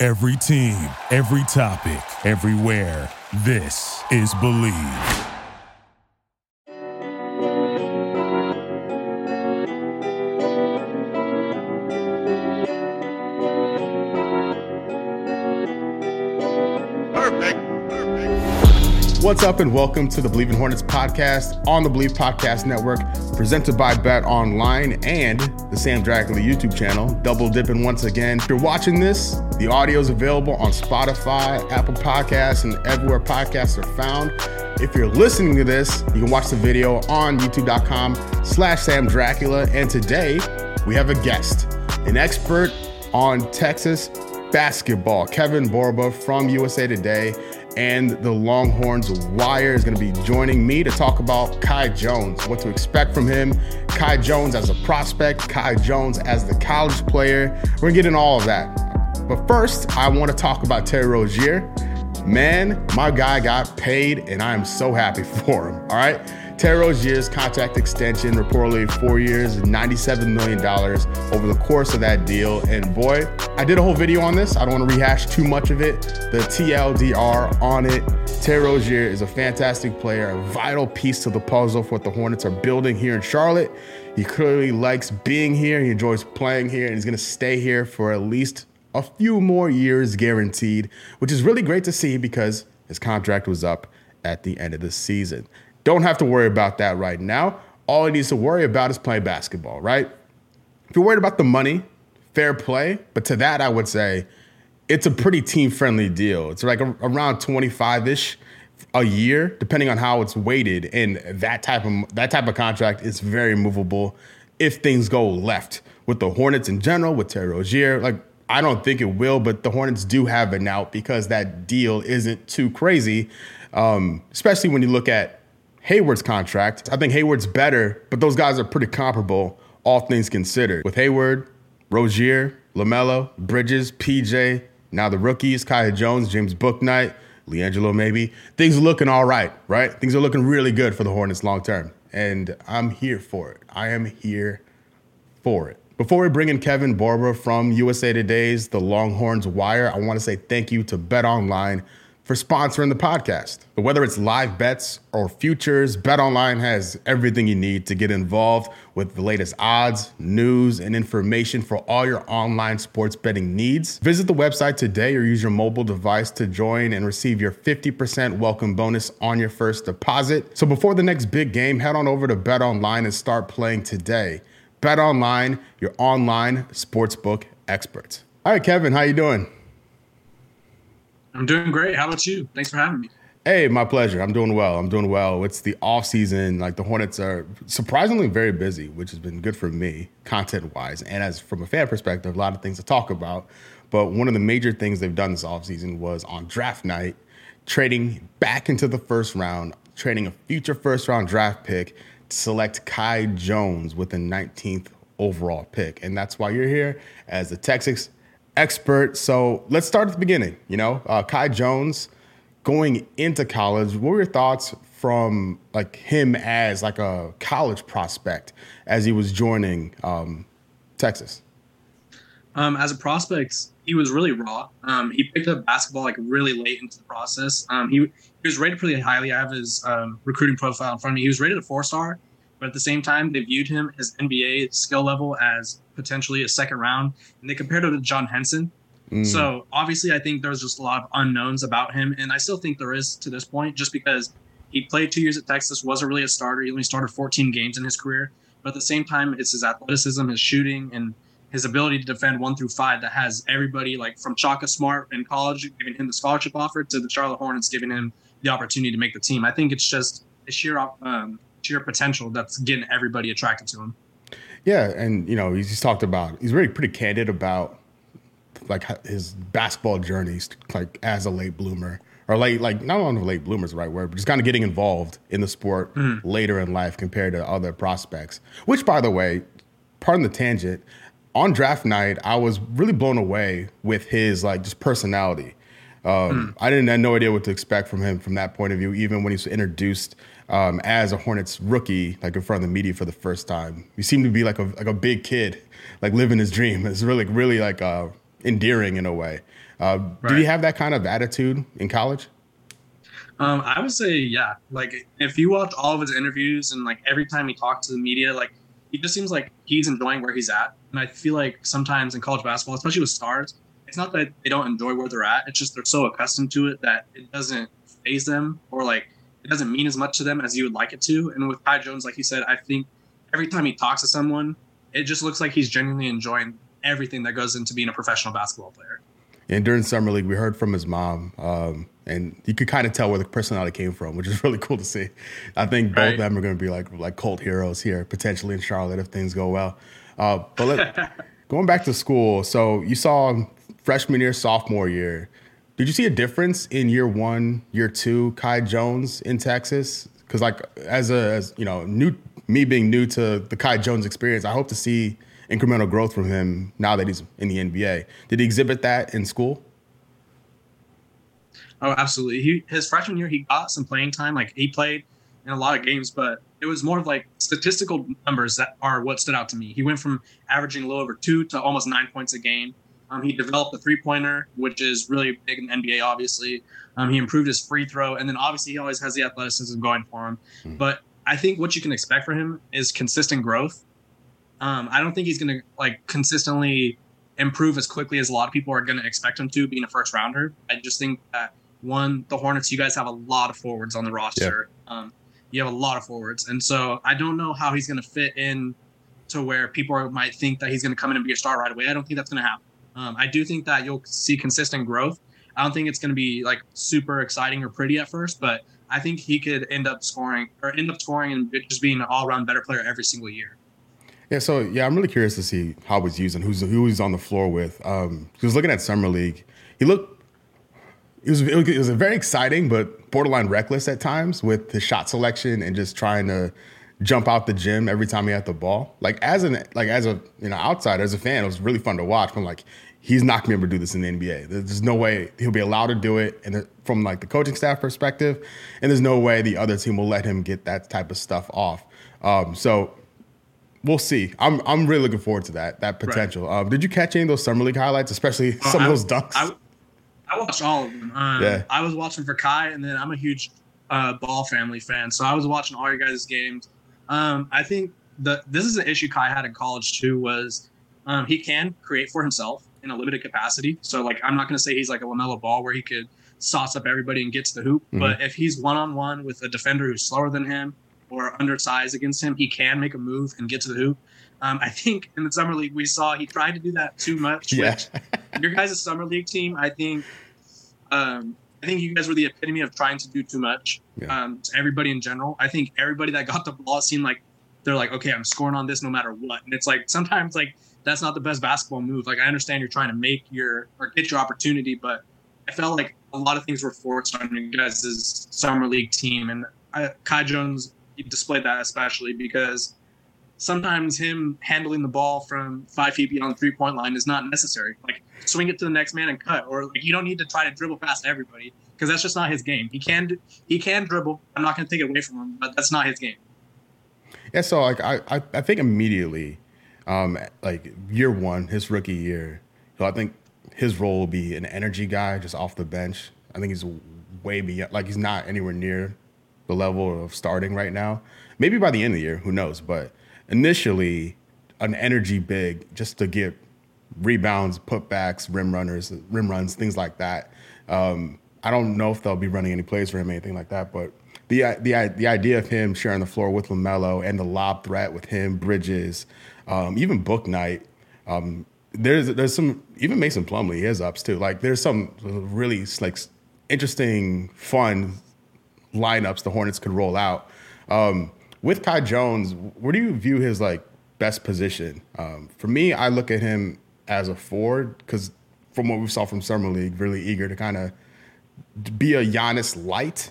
Every team, every topic, everywhere. This is Bleav. Perfect. Perfect. What's up, and welcome to the Bleav in Hornets podcast on the Bleav Podcast Network, presented by Bet Online and the Sam Dracula YouTube channel. Double dipping once again. If you're watching this, the audio is available on Spotify, Apple Podcasts, and everywhere podcasts are found. If you're listening to this, you can watch the video on youtube.com slash Sam Dracula. And today we have a guest, an expert on Texas basketball, Kevin Borba from USA Today and the Longhorns Wire is going to be joining me to talk about Kai Jones, what to expect from him, Kai Jones as a prospect, Kai Jones as the college player. We're going to get into all of that. But first, I want to talk about Terry Rozier. Man, my guy got paid, and I am so happy for him. All right. Terry Rozier's contract extension, reportedly four years, $97 million over the course of that deal. And boy, I did a whole video on this. I don't want to rehash too much of it. The TLDR on it. Terry Rozier is a fantastic player, a vital piece to the puzzle for what the Hornets are building here in Charlotte. He clearly likes being here. He enjoys playing here, and he's going to stay here for at least a few more years guaranteed, which is really great to see because his contract was up at the end of the season. Don't have to worry about that right now. All he needs to worry about is playing basketball, right? If you're worried about the money, fair play. But to that, I would say it's a pretty team friendly deal. It's like a, around 25 ish a year, depending on how it's weighted. And that type of that type of contract is very movable if things go left with the Hornets in general, with Terry Rozier. Like I don't think it will, but the Hornets do have an out because that deal isn't too crazy, um, especially when you look at Hayward's contract. I think Hayward's better, but those guys are pretty comparable, all things considered. With Hayward, Rozier, LaMelo, Bridges, PJ, now the rookies, Kai Jones, James Bouknight, LiAngelo maybe. Things are looking all right, right? Things are looking really good for the Hornets long term. And I'm here for it. I am here for it. Before we bring in Kevin Borba from USA Today's The Longhorns Wire, I want to say thank you to Bet Online for sponsoring the podcast. But whether it's live bets or futures, BetOnline has everything you need to get involved with the latest odds, news, and information for all your online sports betting needs. Visit the website today or use your mobile device to join and receive your 50% welcome bonus on your first deposit. So before the next big game, head on over to BetOnline and start playing today. BetOnline, your online sportsbook experts. All right, Kevin, how you doing? I'm doing great. How about you? Thanks for having me. Hey, my pleasure. I'm doing well. I'm doing well. It's the off season. Like the Hornets are surprisingly very busy, which has been good for me, content wise, and as from a fan perspective, a lot of things to talk about. But one of the major things they've done this off season was on draft night, trading back into the first round, trading a future first round draft pick select Kai Jones with the 19th overall pick, and that's why you're here as a Texas expert. So let's start at the beginning. You know, uh, Kai Jones going into college. What were your thoughts from like him as like a college prospect as he was joining um, Texas? Um, as a prospect, he was really raw. Um, he picked up basketball like really late into the process. Um, he, he was rated pretty highly. I have his um, recruiting profile in front of me. He was rated a four star, but at the same time, they viewed him as NBA skill level as potentially a second round, and they compared him to John Henson. Mm. So obviously, I think there's just a lot of unknowns about him, and I still think there is to this point, just because he played two years at Texas, wasn't really a starter. He only started 14 games in his career, but at the same time, it's his athleticism, his shooting, and his ability to defend one through five that has everybody like from Shaka Smart in college giving him the scholarship offer to the Charlotte Hornets giving him the opportunity to make the team. I think it's just a sheer um, sheer potential that's getting everybody attracted to him. Yeah, and you know he's talked about he's really pretty candid about like his basketball journeys like as a late bloomer or late, like not only late bloomers, the right word, but just kind of getting involved in the sport mm. later in life compared to other prospects. Which, by the way, pardon the tangent, on draft night, I was really blown away with his like just personality. Um, mm. I didn't had no idea what to expect from him from that point of view, even when he was introduced um, as a Hornets rookie, like in front of the media for the first time. He seemed to be like a like a big kid, like living his dream. It's really really like uh, endearing in a way. Uh, right. Did have that kind of attitude in college? Um, I would say, yeah. Like, if you watch all of his interviews and like every time he talks to the media, like he just seems like he's enjoying where he's at. And I feel like sometimes in college basketball, especially with stars, it's not that they don't enjoy where they're at. It's just they're so accustomed to it that it doesn't phase them or like it doesn't mean as much to them as you would like it to. And with Kai Jones, like he said, I think every time he talks to someone, it just looks like he's genuinely enjoying everything that goes into being a professional basketball player. And during summer league, we heard from his mom, um, and you could kind of tell where the personality came from, which is really cool to see. I think both right. of them are going to be like like cult heroes here, potentially in Charlotte if things go well. Uh, but let, going back to school, so you saw freshman year, sophomore year. Did you see a difference in year one, year two, Kai Jones in Texas? Because like as a as you know, new me being new to the Kai Jones experience, I hope to see incremental growth from him now that he's in the NBA. Did he exhibit that in school? Oh, absolutely. He his freshman year he got some playing time. Like he played in a lot of games, but it was more of like statistical numbers that are what stood out to me. He went from averaging a little over two to almost nine points a game. Um, he developed a three pointer, which is really big in the NBA, obviously. Um, he improved his free throw, and then obviously he always has the athleticism going for him. Mm-hmm. But I think what you can expect for him is consistent growth. Um, I don't think he's going to like consistently improve as quickly as a lot of people are going to expect him to, being a first rounder. I just think that one, the Hornets, you guys have a lot of forwards on the roster. Yeah. Um, you have a lot of forwards, and so I don't know how he's going to fit in to where people might think that he's going to come in and be a star right away. I don't think that's going to happen. Um, I do think that you'll see consistent growth. I don't think it's going to be like super exciting or pretty at first, but I think he could end up scoring or end up scoring and just being an all around better player every single year. Yeah, so yeah, I'm really curious to see how he's using who's who he's on the floor with. Um, he was looking at summer league. He looked. It was it was very exciting, but borderline reckless at times with his shot selection and just trying to jump out the gym every time he had the ball. Like as an like as a you know outsider as a fan, it was really fun to watch. But like he's not gonna be able to do this in the NBA. There's no way he'll be allowed to do it, and from like the coaching staff perspective, and there's no way the other team will let him get that type of stuff off. Um, so we'll see. I'm I'm really looking forward to that that potential. Right. Um, did you catch any of those summer league highlights, especially uh, some I, of those ducks? I, I, watched all of them. Um, yeah. I was watching for Kai, and then I'm a huge uh, ball family fan, so I was watching all your guys' games. Um, I think the this is an issue Kai had in college too. Was um, he can create for himself in a limited capacity. So like I'm not going to say he's like a Lamelo Ball where he could sauce up everybody and get to the hoop, mm-hmm. but if he's one on one with a defender who's slower than him or undersized against him, he can make a move and get to the hoop. Um, I think in the summer league we saw he tried to do that too much. Yeah. Which your guys' summer league team, I think, um, I think you guys were the epitome of trying to do too much. Yeah. Um, to everybody in general, I think everybody that got the ball seemed like they're like, okay, I'm scoring on this no matter what. And it's like sometimes like that's not the best basketball move. Like I understand you're trying to make your or get your opportunity, but I felt like a lot of things were forced on you guys' summer league team, and I, Kai Jones displayed that especially because sometimes him handling the ball from five feet beyond the three point line is not necessary. Like swing it to the next man and cut, or like you don't need to try to dribble past everybody because that's just not his game. He can he can dribble. I'm not going to take it away from him, but that's not his game. Yeah, so like I I, I think immediately, um, like year one, his rookie year, so I think his role will be an energy guy just off the bench. I think he's way beyond like he's not anywhere near the level of starting right now. Maybe by the end of the year, who knows? But initially, an energy big just to get rebounds, putbacks, rim runners, rim runs, things like that. Um, I don't know if they'll be running any plays for him, anything like that. But the the the idea of him sharing the floor with Lamelo and the lob threat with him, Bridges, um, even Bouknight. Um, there's there's some even Mason Plumlee, has ups too. Like there's some really like interesting, fun lineups the Hornets could roll out. Um, with Kai Jones, where do you view his like best position? Um, for me, I look at him as a forward because from what we saw from summer league, really eager to kind of be a Giannis light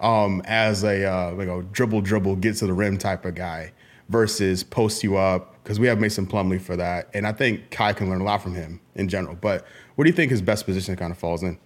um, as a uh, like a dribble dribble get to the rim type of guy versus post you up because we have Mason Plumlee for that, and I think Kai can learn a lot from him in general. But what do you think his best position kind of falls in?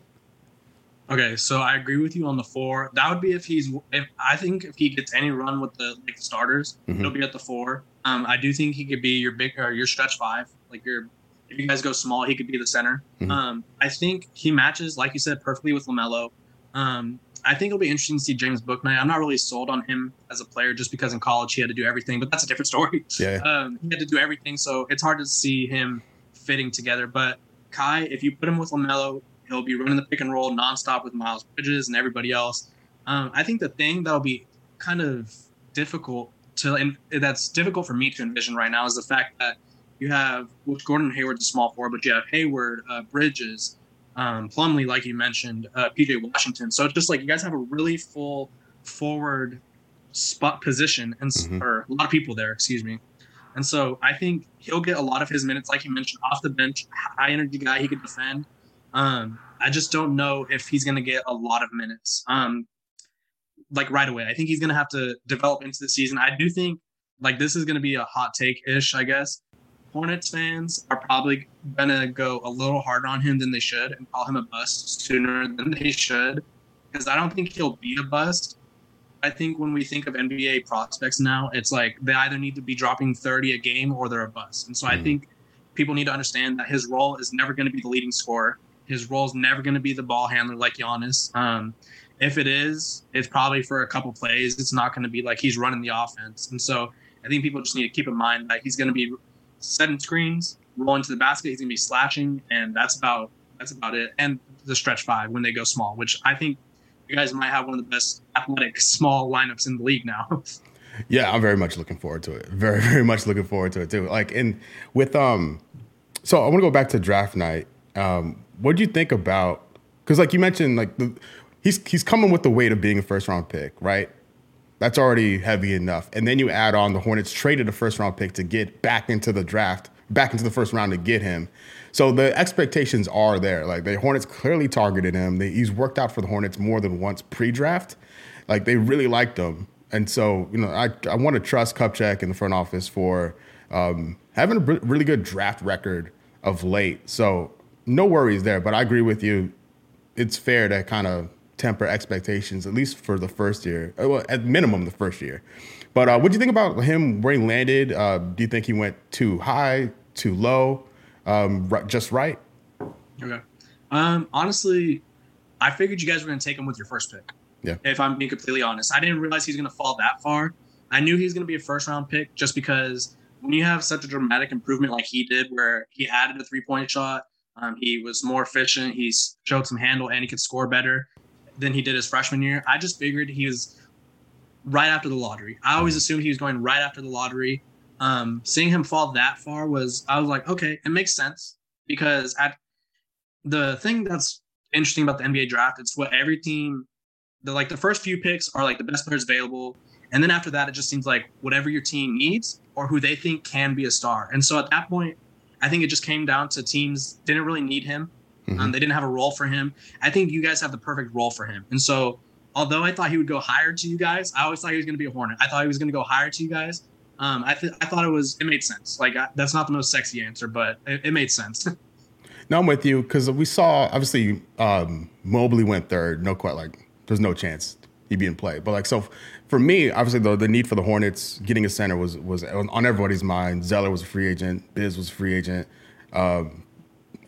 Okay, so I agree with you on the four. That would be if he's. If I think if he gets any run with the like the starters, mm-hmm. he'll be at the four. Um, I do think he could be your big or your stretch five. Like your, if you guys go small, he could be the center. Mm-hmm. Um, I think he matches, like you said, perfectly with Lamelo. Um, I think it'll be interesting to see James Bouknight. I'm not really sold on him as a player just because in college he had to do everything, but that's a different story. Yeah. Um, he had to do everything, so it's hard to see him fitting together. But Kai, if you put him with Lamelo, he'll be running the pick and roll nonstop with Miles Bridges and everybody else. Um, I think the thing that'll be kind of difficult to, and that's difficult for me to envision right now, is the fact that you have, which Gordon Hayward's a small forward, but you have Hayward, uh, Bridges, um, Plumlee, like you mentioned, uh, PJ Washington. So it's just like you guys have a really full forward spot position and mm-hmm. or a lot of people there, excuse me. And so I think he'll get a lot of his minutes, like you mentioned, off the bench, high energy guy. He could defend. Um, I just don't know if he's going to get a lot of minutes. Um, like right away, I think he's going to have to develop into the season. I do think like this is going to be a hot take ish, I guess. Hornets fans are probably gonna go a little harder on him than they should and call him a bust sooner than they should, because I don't think he'll be a bust. I think when we think of NBA prospects now, it's like they either need to be dropping 30 a game or they're a bust. And so mm. I think people need to understand that his role is never going to be the leading scorer. His role is never going to be the ball handler like Giannis. Um, if it is, it's probably for a couple plays. It's not going to be like he's running the offense. And so I think people just need to keep in mind that he's going to be setting screens, rolling to the basket. He's gonna be slashing, and that's about that's about it. And the stretch five when they go small, which I think you guys might have one of the best athletic small lineups in the league now. yeah, I'm very much looking forward to it. Very, very much looking forward to it too. Like, and with um, so I want to go back to draft night. Um, what do you think about? Because like you mentioned, like the, he's he's coming with the weight of being a first round pick, right? That's already heavy enough. And then you add on the Hornets traded a first round pick to get back into the draft, back into the first round to get him. So the expectations are there. Like the Hornets clearly targeted him. They, he's worked out for the Hornets more than once pre-draft. Like they really liked him. And so, you know, I, I want to trust Kupchak in the front office for um, having a really good draft record of late. So no worries there. But I agree with you. It's fair to kind of temper expectations, at least for the first year, uh, well, at minimum the first year. But uh, what do you think about him where he landed? Uh, do you think he went too high, too low, um, just right? Okay. Um, honestly, I figured you guys were going to take him with your first pick. Yeah. If I'm being completely honest, I didn't realize he was going to fall that far. I knew he was going to be a first round pick just because when you have such a dramatic improvement like he did, where he added a three point shot, um, he was more efficient, he showed some handle, and he could score better than he did his freshman year. I just figured he was right after the lottery. I always assumed he was going right after the lottery. Um, seeing him fall that far was I was like, okay, it makes sense because at the thing that's interesting about the NBA draft, it's what every team the like the first few picks are like the best players available. And then after that, it just seems like whatever your team needs or who they think can be a star. And so at that point, I think it just came down to teams didn't really need him. Mm-hmm. Um, they didn't have a role for him. I think you guys have the perfect role for him. And so, although I thought he would go higher to you guys, I always thought he was going to be a Hornet. I thought he was going to go higher to you guys. Um, I, th- I thought it was it made sense. Like I, that's not the most sexy answer, but it, it made sense. no, I'm with you because we saw obviously um, Mobley went third. No, quite like there's no chance he'd be in play. But like so, for me, obviously the the need for the Hornets getting a center was was on everybody's mind. Zeller was a free agent. Biz was a free agent. Um,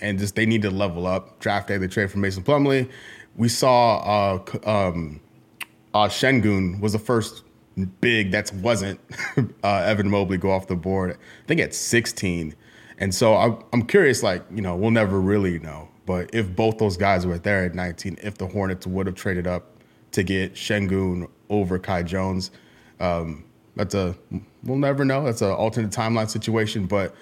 and just they need to level up. Draft day, they trade for Mason Plumlee. We saw uh, um, uh, Sengun was the first big that wasn't uh, Evan Mobley go off the board. I think at 16. And so I, I'm curious, like, you know, we'll never really know. But if both those guys were there at 19, if the Hornets would have traded up to get Sengun over Kai Jones, um, that's a, we'll never know. That's an alternate timeline situation. But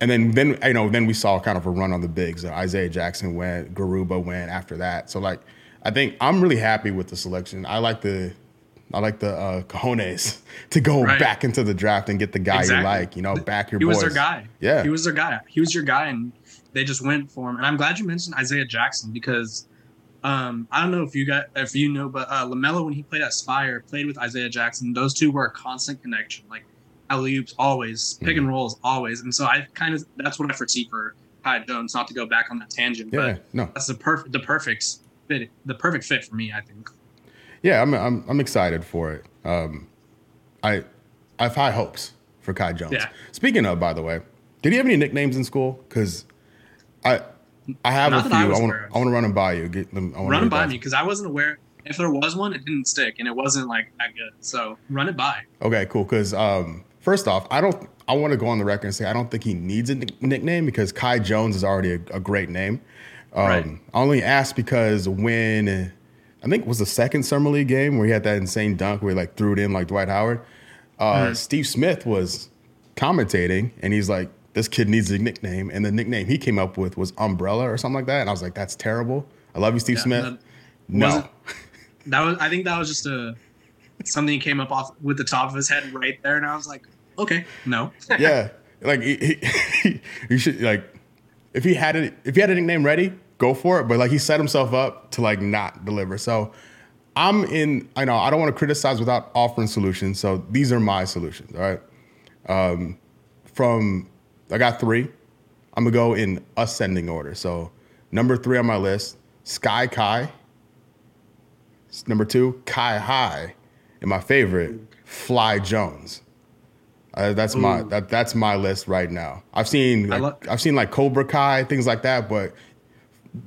and then then you know then we saw kind of a run on the bigs. Isaiah Jackson went, Garuba went after that. So like I think I'm really happy with the selection. I like the I like the uh, cojones to go right. back into the draft and get the guy exactly. you like. You know, back your. He boys. was their guy. Yeah, he was their guy. He was your guy, and they just went for him. And I'm glad you mentioned Isaiah Jackson because um, I don't know if you got if you know, but uh, Lamelo when he played at Spire played with Isaiah Jackson. Those two were a constant connection, like alley oops always, pick and rolls always. And so I kind of that's what I foresee for Kai Jones. Not to go back on that tangent, Yeah, but no. that's the perfect the perfect fit the perfect fit for me. I think. Yeah, I'm I'm I'm excited for it. Um, I I have high hopes for Kai Jones. Yeah. Speaking of, by the way, did he have any nicknames in school? Because I I have Not a few. I, want. I want to run them by you. Get them. I Run it by me because I wasn't aware. If there was one, it didn't stick, and it wasn't like that good. So run it by. Okay, cool. Because um, first off, I don't. I want to go on the record and say I don't think he needs a nick- nickname because Kai Jones is already a, a great name. Um, Right. I only asked because when I think it was the second summer league game where he had that insane dunk where he like threw it in like Dwight Howard. Uh, Steve Smith was commentating and he's like, "This kid needs a nickname," and the nickname he came up with was Umbrella or something like that. And I was like, "That's terrible." I love you, Steve Yeah, Smith. that- no, That was. I think that was just a something he came up off with the top of his head right there, and I was like, okay, no. yeah, like he, he, he should like if he had it if he had a nickname ready, go for it. But like he set himself up to like not deliver. So I'm in. I know I don't want to criticize without offering solutions. So these are my solutions. All right. Um, from I got three. I'm gonna go in ascending order. So number three on my list, Sky Kai. Number two, Kai High, and my favorite, Fly Jones. Uh, that's my that, that's my list right now. I've seen like, lo- I've seen like Cobra Kai things like that, but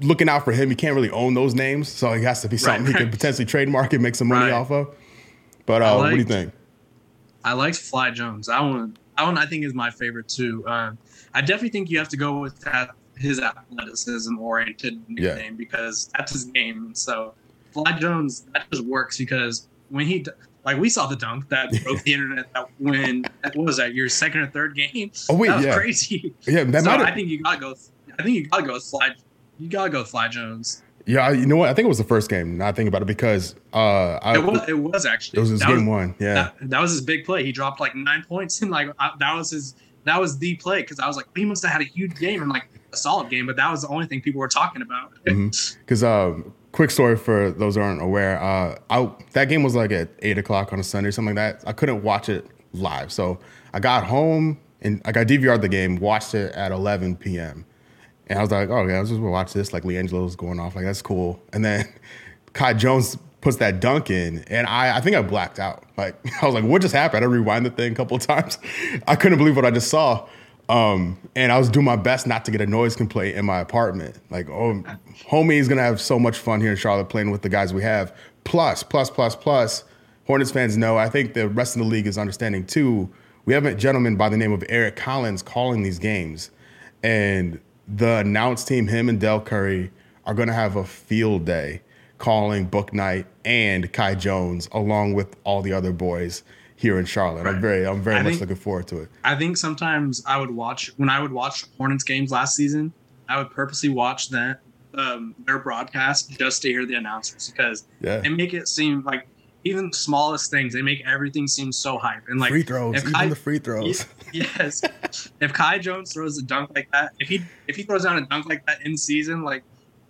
looking out for him, he can't really own those names, so it has to be something he right. can potentially trademark and make some money Right. off of. But uh, what do you think? I liked Fly Jones. I one, that one, I think is my favorite too. Um, I definitely think you have to go with that his athleticism oriented Yeah. nickname because that's his game. So Fly Jones, that just works because when he like we saw the dunk that broke the internet that when what was that your second or third game? Oh, wait, that was yeah. crazy. Yeah, that so might I think you gotta go. I think you gotta go with Fly. You gotta go with Fly Jones. Yeah, you know what? I think it was the first game. Now I think about it because uh, I, It was. It was actually. it was his That game one. Yeah, that, that was his big play. He dropped like nine points, and like I, that was his that was the play because I was like he must have had a huge game and like a solid game, but that was the only thing people were talking about. Because um, quick story for those who aren't aware, uh, I, that game was like at eight o'clock on a Sunday, or something like that. I couldn't watch it live, so I got home and I got DVR'd the game, watched it at 11 p.m. And I was like, oh, okay, I was just gonna watch this. Like LiAngelo's going off, like that's cool. And then Kai Jones puts that dunk in, and I, I think I blacked out. Like I was like, what just happened? I rewind the thing a couple of times. I couldn't believe what I just saw. Um, and I was doing my best not to get a noise complaint in my apartment. Like, oh, homie is gonna have so much fun here in Charlotte playing with the guys we have. Plus, plus, plus, plus, Hornets fans know. I think the rest of the league is understanding too. We have a gentleman by the name of Eric Collins calling these games, and the announce team, him and Del Curry, are gonna have a field day calling Bouknight and Kai Jones along with all the other boys here in Charlotte. I'm very, I'm very I much think- looking forward to it. I think sometimes I would watch when I would watch Hornets games last season. I would purposely watch that um, their broadcast just to hear the announcers because Yeah. they make it seem like even the smallest things they make everything seem so hype and like free throws, if even Kai- the free throws. yes. if Kai Jones throws a dunk like that, if he if he throws down a dunk like that in season, like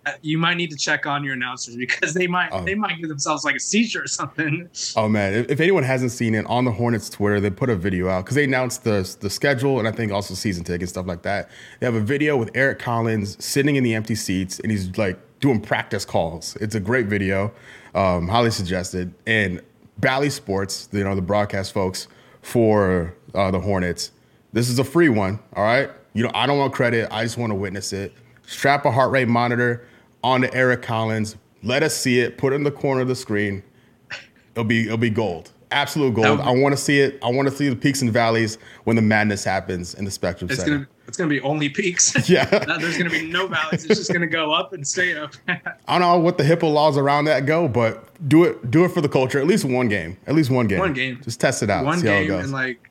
uh, you might need to check on your announcers because they might Oh. they might give themselves like a seizure or something. Oh man, if, if anyone hasn't seen it on the Hornets Twitter, they put a video out because they announced the the schedule and I think also season tickets stuff like that. They have a video with Eric Collins sitting in the empty seats and he's like doing practice calls. It's a great video, um, highly suggested. And Bally Sports, you know the broadcast folks for uh, the Hornets. This is a free one, all right. You know I don't want credit. I just want to witness it. Strap a heart rate monitor onto Eric Collins. Let us see it. Put it in the corner of the screen. It'll be it'll be gold. Absolute gold. That I want to see it. I want to see the peaks and valleys when the madness happens in the Spectrum It's Center. gonna it's gonna be only peaks. Yeah. No, there's gonna be no valleys. It's just gonna go up and stay up. I don't know what the HIPAA laws around that go, but do it do it for the culture. At least one game. At least one game. One game. Just test it out. One see how it game and like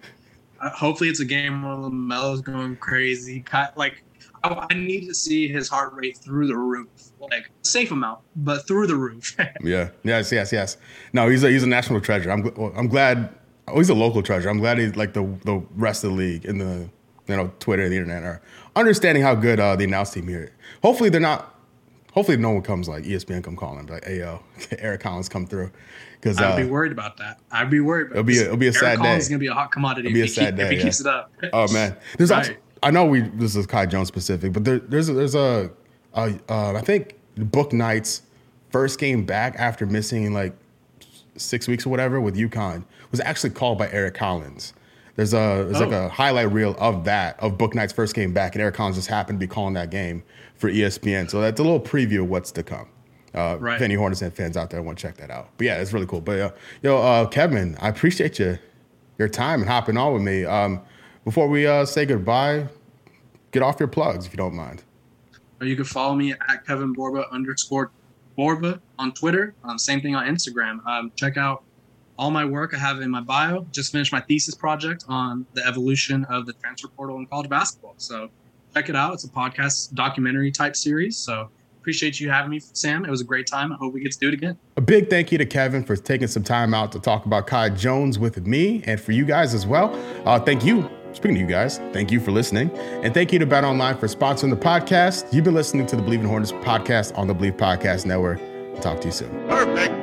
uh, hopefully it's a game where Lamelo's going crazy. Like I, I need to see his heart rate through the roof, like safe amount, but through the roof. yeah. Yes. Yes. Yes. No, he's a he's a national treasure. I'm I'm glad. Oh, he's a local treasure. I'm glad he's like the the rest of the league in the you know Twitter and the internet are understanding how good uh, the announce team here. Hopefully they're not. Hopefully no one comes like ESPN come calling like, "Hey yo, Eric Collins come through." Because uh, I'd be worried about that. I'd be worried. About it'll be a, it'll be a Eric sad Collins day. is gonna be a hot commodity. It'll be a if he, sad keep, day. if he yeah. keeps it up. Oh man, there's Right. also, I know we this is Kai Jones specific, but there, there's a, there's a, a uh, I think Bouknight's first game back after missing like six weeks or whatever with UConn was actually called by Eric Collins. There's a there's like Oh. a highlight reel of that of Bouknight's first game back, and Eric Collins just happened to be calling that game for ESPN. So that's a little preview of what's to come. Uh, Right. If any Hornets and fans out there want to check that out, but yeah, it's really cool. But uh, yo, uh, Kevin, I appreciate you your time and hopping on with me. Um, before we uh, say goodbye, get off your plugs if you don't mind. Or you can follow me at Kevin Borba underscore Borba on Twitter. Um, same thing on Instagram. Um, check out all my work I have in my bio. Just finished my thesis project on the evolution of the transfer portal in college basketball. So check it out. It's a podcast documentary type series. So appreciate you having me, Sam. It was a great time. I hope we get to do it again. A big thank you to Kevin for taking some time out to talk about Kai Jones with me and for you guys as well. Uh, thank you. Speaking to you guys, thank you for listening. And thank you to Bet Online for sponsoring the podcast. You've been listening to the Bleav in Hornets podcast on the Bleav Podcast Network. Talk to you soon. Perfect. Perfect.